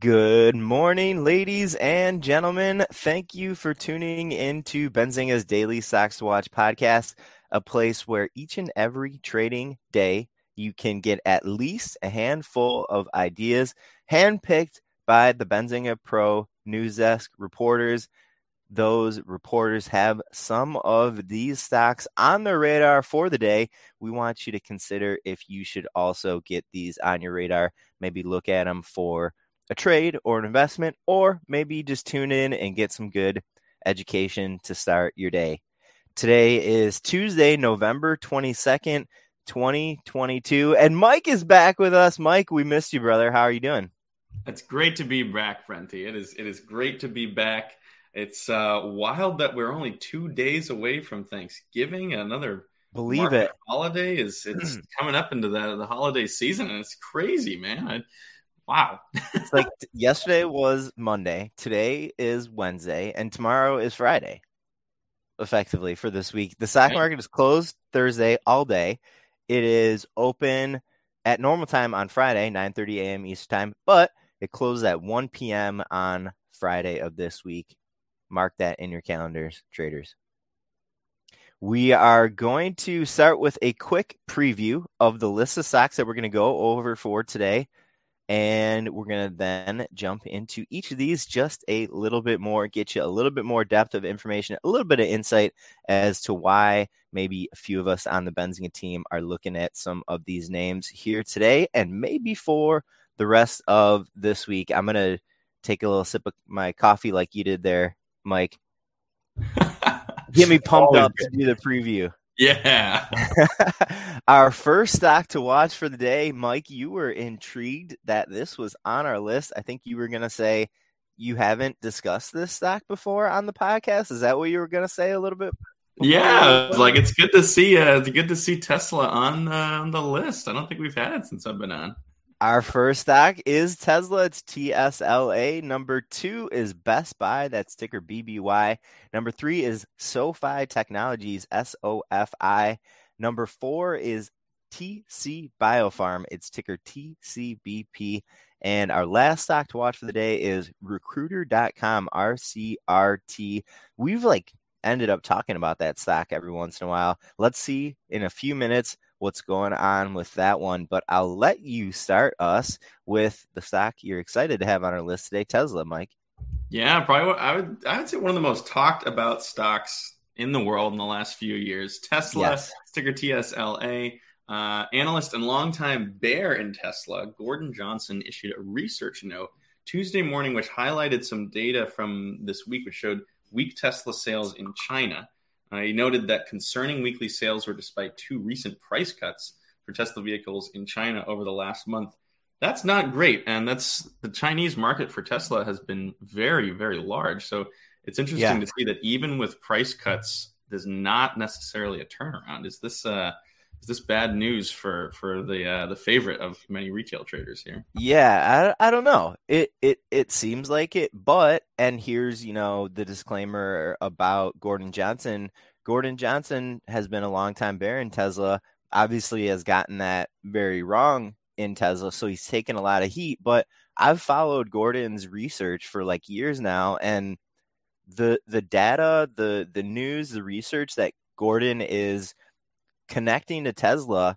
Good morning, ladies and gentlemen. Thank you for tuning into Benzinga's Daily Stocks Watch podcast, a place where each and every trading day you can get at least a handful of ideas handpicked by the Benzinga Pro News Desk reporters. Those reporters have some of these stocks on their radar for the day. We want you to consider if you should also get these on your radar. Maybe look at them for a trade or an investment, or maybe just tune in and get some good education to start your day. Today is Tuesday, November 22nd, 2022. And Mike is back with us. Mike, we missed you, brother. How are you doing? It's great to be back, Brenty. It is it is great to be back. It's uh, wild that we're only two days away from Thanksgiving. Another believe it holiday is it's coming up into the the holiday season, and it's crazy, man. I, Wow. it's like yesterday was Monday, today is Wednesday, and tomorrow is Friday. Effectively for this week. The stock market is closed Thursday all day. It is open at normal time on Friday, 9:30 a.m. Eastern time, but it closes at 1 p.m. on Friday of this week. Mark that in your calendars, traders. We are going to start with a quick preview of the list of stocks that we're going to go over for today. And we're going to then jump into each of these just a little bit more, get you a little bit more depth of information, a little bit of insight as to why maybe a few of us on the Benzinga team are looking at some of these names here today and maybe for the rest of this week. I'm going to take a little sip of my coffee like you did there, Mike. Get me pumped up to do the preview. Yeah. our first stock to watch for the day, Mike, you were intrigued that this was on our list. I think you were going to say you haven't discussed this stock before on the podcast. Is that what you were going to say a little bit? Yeah, it's like it's good to see. Uh, it's good to see Tesla on uh, on the list. I don't think we've had it since I've been on. Our first stock is Tesla. It's TSLA. Number two is Best Buy. That's ticker BBY. Number three is SoFi Technologies, SOFI. Number four is TC Biopharm. It's ticker TCBP. And our last stock to watch for the day is recruiter.com, RCRT. We've like ended up talking about that stock every once in a while. Let's see in a few minutes what's going on with that one. But I'll let you start us with the stock you're excited to have on our list today, Tesla, Mike. Yeah, probably. I would. I would say one of the most talked about stocks in the world in the last few years. Tesla, yes. ticker TSLA. Uh, analyst and longtime bear in Tesla, Gordon Johnson, issued a research note Tuesday morning, which highlighted some data from this week, which showed weak Tesla sales in China. Uh, he noted that concerning weekly sales were despite two recent price cuts for Tesla vehicles in China over the last month. That's not great, and that's the Chinese market for Tesla has been very, very large. So it's interesting yeah. to see that even with price cuts, there's not necessarily a turnaround. Is this uh, is this bad news for for the uh, the favorite of many retail traders here? Yeah, I, I don't know. It it it seems like it, but and here's you know the disclaimer about Gordon Johnson. Gordon Johnson has been a long time bear in Tesla. Obviously, has gotten that very wrong in Tesla, so he's taken a lot of heat. But I've followed Gordon's research for like years now, and the the data, the the news, the research that Gordon is connecting to Tesla,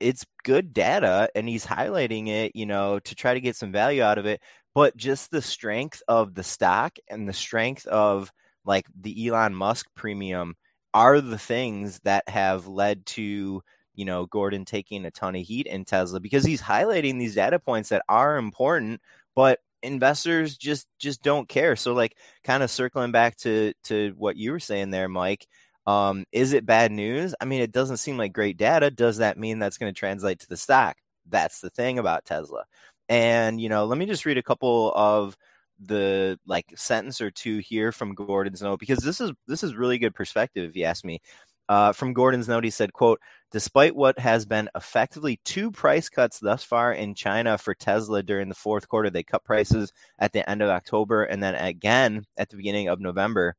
it's good data and he's highlighting it, you know, to try to get some value out of it. But just the strength of the stock and the strength of like the Elon Musk premium are the things that have led to, you know, Gordon taking a ton of heat in Tesla because he's highlighting these data points that are important, but investors just just don't care. So like kind of circling back to to what you were saying there, Mike, um, is it bad news? I mean, it doesn't seem like great data. Does that mean that's going to translate to the stock? That's the thing about Tesla. And, you know, let me just read a couple of the like sentence or two here from Gordon's note because this is this is really good perspective if you ask me. Uh, from Gordon's note, he said, "quote Despite what has been effectively two price cuts thus far in China for Tesla during the fourth quarter, they cut prices at the end of October and then again at the beginning of November.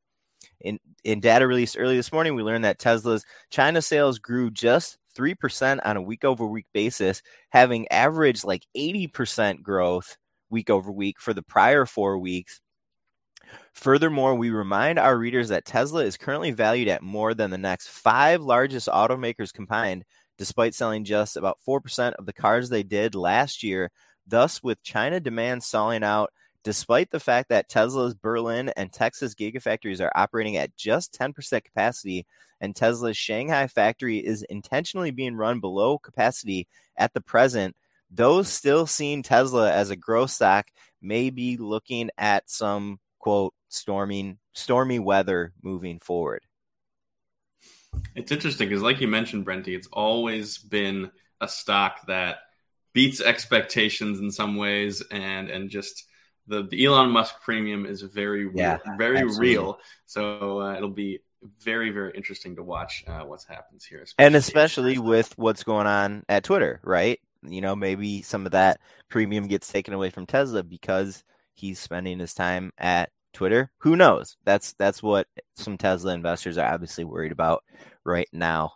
In, in data released early this morning, we learned that Tesla's China sales grew just 3% on a week over week basis, having averaged like 80% growth week over week for the prior four weeks. Furthermore, we remind our readers that Tesla is currently valued at more than the next five largest automakers combined, despite selling just about 4% of the cars they did last year. Thus, with China demand stalling out, despite the fact that Tesla's Berlin and Texas gigafactories are operating at just 10% capacity, and Tesla's Shanghai factory is intentionally being run below capacity at the present, those still seeing Tesla as a growth stock may be looking at some quote storming stormy weather moving forward. It's interesting because, like you mentioned, Brenty, it's always been a stock that beats expectations in some ways, and and just the, the Elon Musk premium is very yeah, real, very absolutely. real. So uh, it'll be very very interesting to watch uh, what happens here, especially and especially with what's going on at Twitter, right? You know, maybe some of that premium gets taken away from Tesla because he's spending his time at Twitter. Who knows? That's that's what some Tesla investors are obviously worried about right now.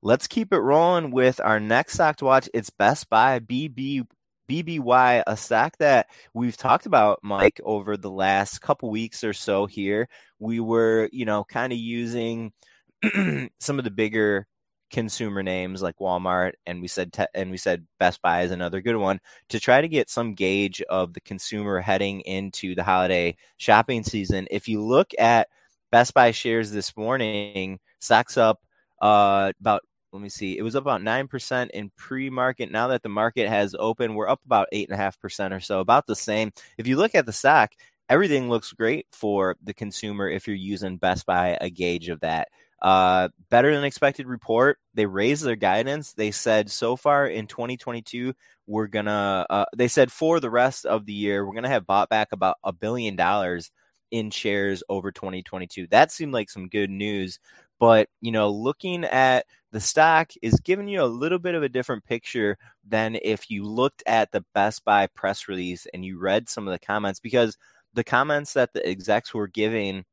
Let's keep it rolling with our next stock to watch. It's Best Buy BB BBY, a stock that we've talked about, Mike, over the last couple weeks or so here. We were, you know, kind of using some of the bigger consumer names like Walmart and we said te- and we said Best Buy is another good one to try to get some gauge of the consumer heading into the holiday shopping season. If you look at Best Buy shares this morning, stocks up uh, about let me see, it was up about nine percent in pre-market. Now that the market has opened, we're up about eight and a half percent or so, about the same. If you look at the stock, everything looks great for the consumer if you're using Best Buy a gauge of that. Uh, better than expected report. They raised their guidance. They said so far in 2022, we're gonna. Uh, they said for the rest of the year, we're gonna have bought back about a billion dollars in shares over 2022. That seemed like some good news. But you know, looking at the stock is giving you a little bit of a different picture than if you looked at the Best Buy press release and you read some of the comments because the comments that the execs were giving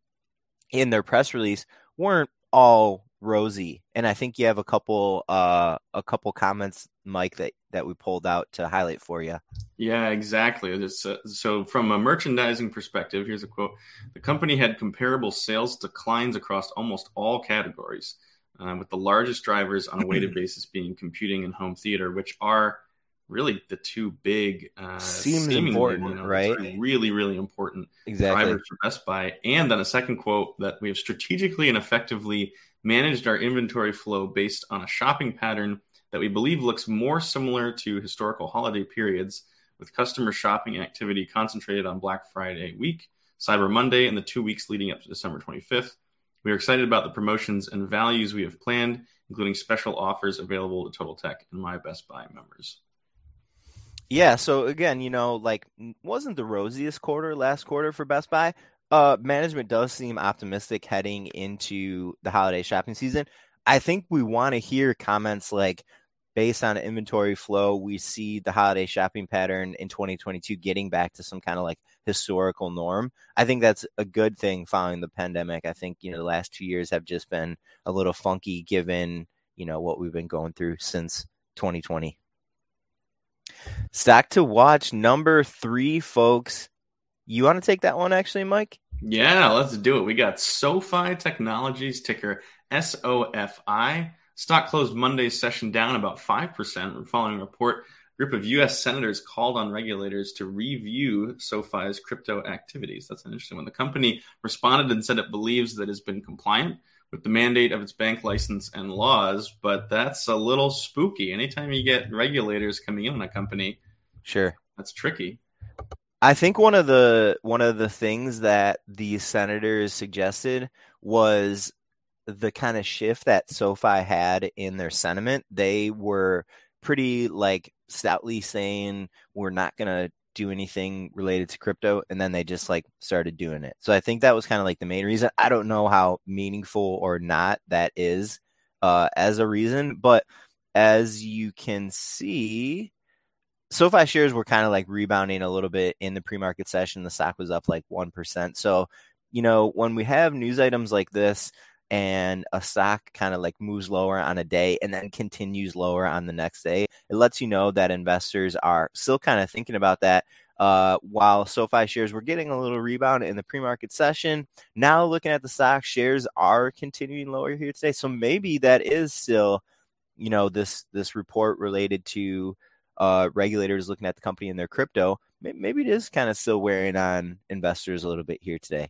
in their press release weren't all rosy. And I think you have a couple uh a couple comments, Mike, that that we pulled out to highlight for you. Yeah, exactly. Uh, so from a merchandising perspective, here's a quote: "The company had comparable sales declines across almost all categories, uh, with the largest drivers on a weighted basis being computing and home theater, which are." really the two big uh, seems important, you know, right? Really, really important exactly. drivers for Best Buy. And then a second quote that we have strategically and effectively managed our inventory flow based on a shopping pattern that we believe looks more similar to historical holiday periods, with customer shopping activity concentrated on Black Friday week, Cyber Monday, and the two weeks leading up to December 25th. We are excited about the promotions and values we have planned, including special offers available to Total Tech and My Best Buy members. Yeah, so again, you know, like wasn't the rosiest quarter last quarter for Best Buy. Uh management does seem optimistic heading into the holiday shopping season. I think we want to hear comments like based on inventory flow, we see the holiday shopping pattern in 2022 getting back to some kind of like historical norm. I think that's a good thing following the pandemic. I think, you know, the last 2 years have just been a little funky given, you know, what we've been going through since 2020. Stack to watch number three, folks. You want to take that one, actually, Mike? Yeah, let's do it. We got SoFi Technologies, ticker SOFI. Stock closed Monday's session down about 5% following a report. A group of U.S. senators called on regulators to review SoFi's crypto activities. That's an interesting one. The company responded and said it believes that it's been compliant with the mandate of its bank license and laws, but that's a little spooky. Anytime you get regulators coming in on a company, sure, that's tricky. I think one of the one of the things that the senators suggested was the kind of shift that SoFi had in their sentiment. They were pretty like stoutly saying we're not going to do anything related to crypto and then they just like started doing it so i think that was kind of like the main reason i don't know how meaningful or not that is uh as a reason but as you can see SoFi shares were kind of like rebounding a little bit in the pre-market session. The stock was up like 1%. So, you know, when we have news items like this, and a stock kind of like moves lower on a day and then continues lower on the next day, it lets you know that investors are still kind of thinking about that. Uh, while SoFi shares were getting a little rebound in the pre-market session, now looking at the stock, shares are continuing lower here today. So maybe that is still, you know, this this report related to uh, regulators looking at the company and their crypto. Maybe it is kind of still wearing on investors a little bit here today.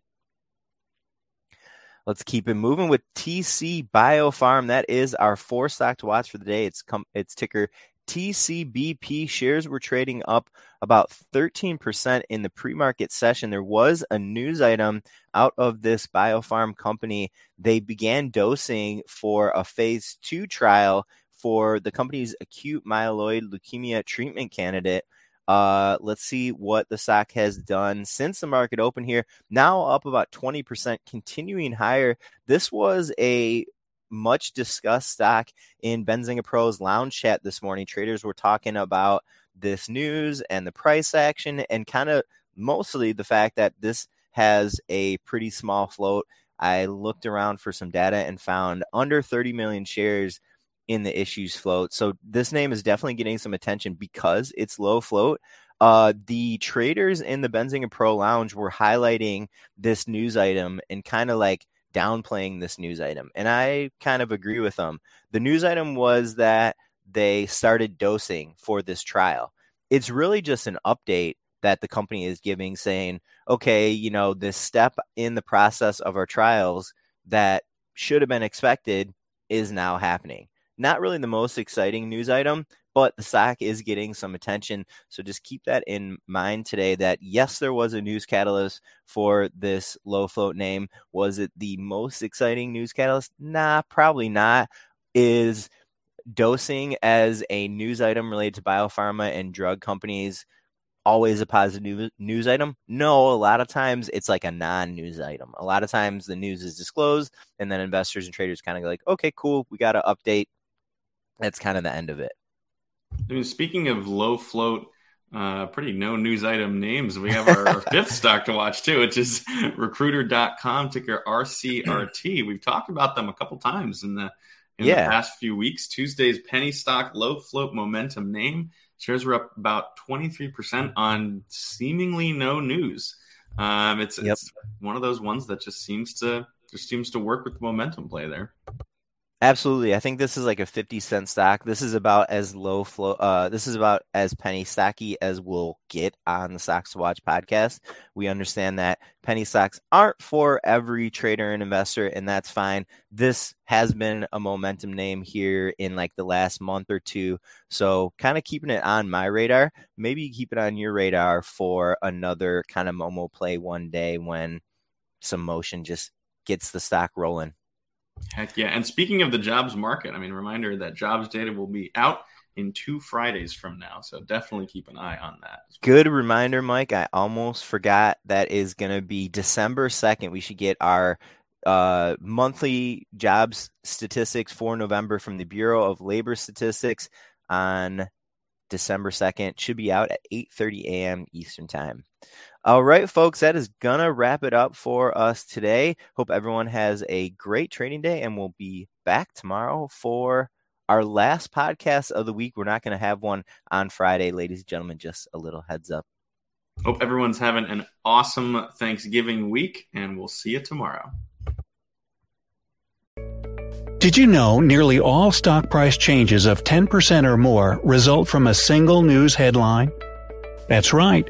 Let's keep it moving with TC Biopharm. That is our four stock to watch for the day. It's com- it's ticker TCBP shares were trading up about 13% in the pre market session. There was a news item out of this biopharm company. They began dosing for a phase two trial for the company's acute myeloid leukemia treatment candidate. Uh, let's see what the stock has done since the market open here. Now up about 20%, continuing higher. This was a much discussed stock in Benzinga Pro's lounge chat this morning. Traders were talking about this news and the price action and kind of mostly the fact that this has a pretty small float. I looked around for some data and found under 30 million shares in the issues float. So this name is definitely getting some attention because it's low float. Uh, the traders in the Benzinga Pro Lounge were highlighting this news item and kind of like downplaying this news item. And I kind of agree with them. The news item was that they started dosing for this trial. It's really just an update that the company is giving saying, okay, you know, this step in the process of our trials that should have been expected is now happening not really the most exciting news item, but the stock is getting some attention. So just keep that in mind today that yes, there was a news catalyst for this low float name. Was it the most exciting news catalyst? Nah, probably not. Is dosing as a news item related to biopharma and drug companies always a positive news item? No, a lot of times it's like a non news item. A lot of times the news is disclosed, and then investors and traders kind of go like, okay, cool, we got to update that's kind of the end of it. I mean, speaking of low float, uh, pretty no news item names, we have our, our fifth stock to watch too, which is recruiter.com, ticker RCRT. We've talked about them a couple times in the in yeah. the past few weeks. Tuesday's penny stock, low float momentum name. Shares were up about 23% on seemingly no news. Um, it's, yep. it's one of those ones that just seems to just seems to work with the momentum play there. Absolutely. I think this is like a 50 cent stock. This is about as low flow uh this is about as penny stocky as we'll get on the Stocks to Watch podcast. We understand that penny stocks aren't for every trader and investor and that's fine. This has been a momentum name here in like the last month or two. So kind of keeping it on my radar. Maybe keep it on your radar for another kind of Momo play one day when some motion just gets the stock rolling. Heck yeah. And speaking of the jobs market, I mean, reminder that jobs data will be out in two Fridays from now. So definitely keep an eye on that. Good reminder, Mike. I almost forgot that is going to be December 2nd. We should get our uh, monthly jobs statistics for November from the Bureau of Labor Statistics on December 2nd. Should be out at 8:30 a.m. Eastern Time. All right, folks, that is going to wrap it up for us today. Hope everyone has a great trading day, and we'll be back tomorrow for our last podcast of the week. We're not going to have one on Friday, ladies and gentlemen. Just a little heads up. Hope everyone's having an awesome Thanksgiving week, and we'll see you tomorrow. Did you know nearly all stock price changes of 10% or more result from a single news headline? That's right.